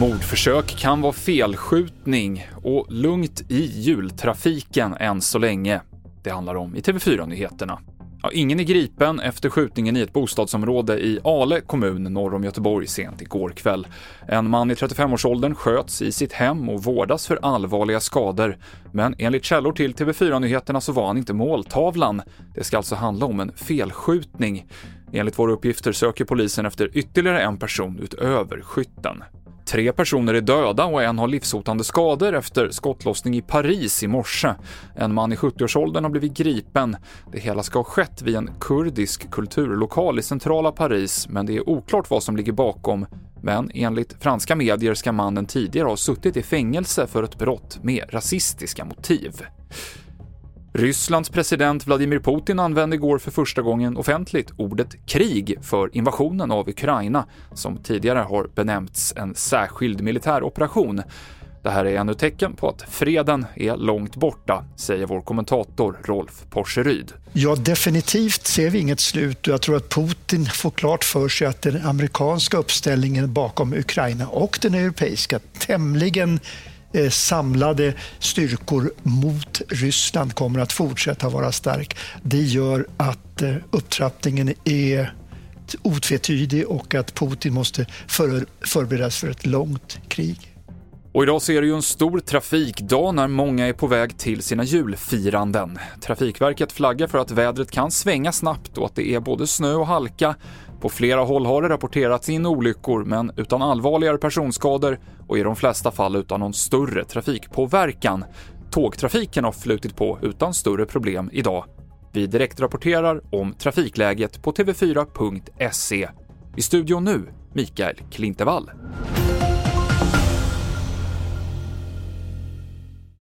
Mordförsök kan vara felskjutning och lugnt i jultrafiken än så länge. Det handlar om i TV4-nyheterna. Ja, ingen är gripen efter skjutningen i ett bostadsområde i Ale kommun norr om Göteborg sent igår kväll. En man i 35-årsåldern sköts i sitt hem och vårdas för allvarliga skador. Men enligt källor till TV4-nyheterna så var han inte måltavlan. Det ska alltså handla om en felskjutning. Enligt våra uppgifter söker polisen efter ytterligare en person utöver skytten. Tre personer är döda och en har livshotande skador efter skottlossning i Paris i morse. En man i 70-årsåldern har blivit gripen. Det hela ska ha skett vid en kurdisk kulturlokal i centrala Paris, men det är oklart vad som ligger bakom. Men enligt franska medier ska mannen tidigare ha suttit i fängelse för ett brott med rasistiska motiv. Rysslands president Vladimir Putin använde igår för första gången offentligt ordet krig för invasionen av Ukraina, som tidigare har benämnts en särskild militär operation. Det här är ännu tecken på att freden är långt borta, säger vår kommentator Rolf Porseryd. Ja, definitivt ser vi inget slut och jag tror att Putin får klart för sig att den amerikanska uppställningen bakom Ukraina och den europeiska tämligen Eh, samlade styrkor mot Ryssland kommer att fortsätta vara stark. Det gör att eh, upptrappningen är otvetydig och att Putin måste förberedas för ett långt krig. Och idag så är det ju en stor trafikdag när många är på väg till sina julfiranden. Trafikverket flaggar för att vädret kan svänga snabbt och att det är både snö och halka. På flera håll har det rapporterats in olyckor, men utan allvarligare personskador och i de flesta fall utan någon större trafikpåverkan. Tågtrafiken har flutit på utan större problem idag. Vi direktrapporterar om trafikläget på tv4.se. I studion nu, Mikael Klintevall.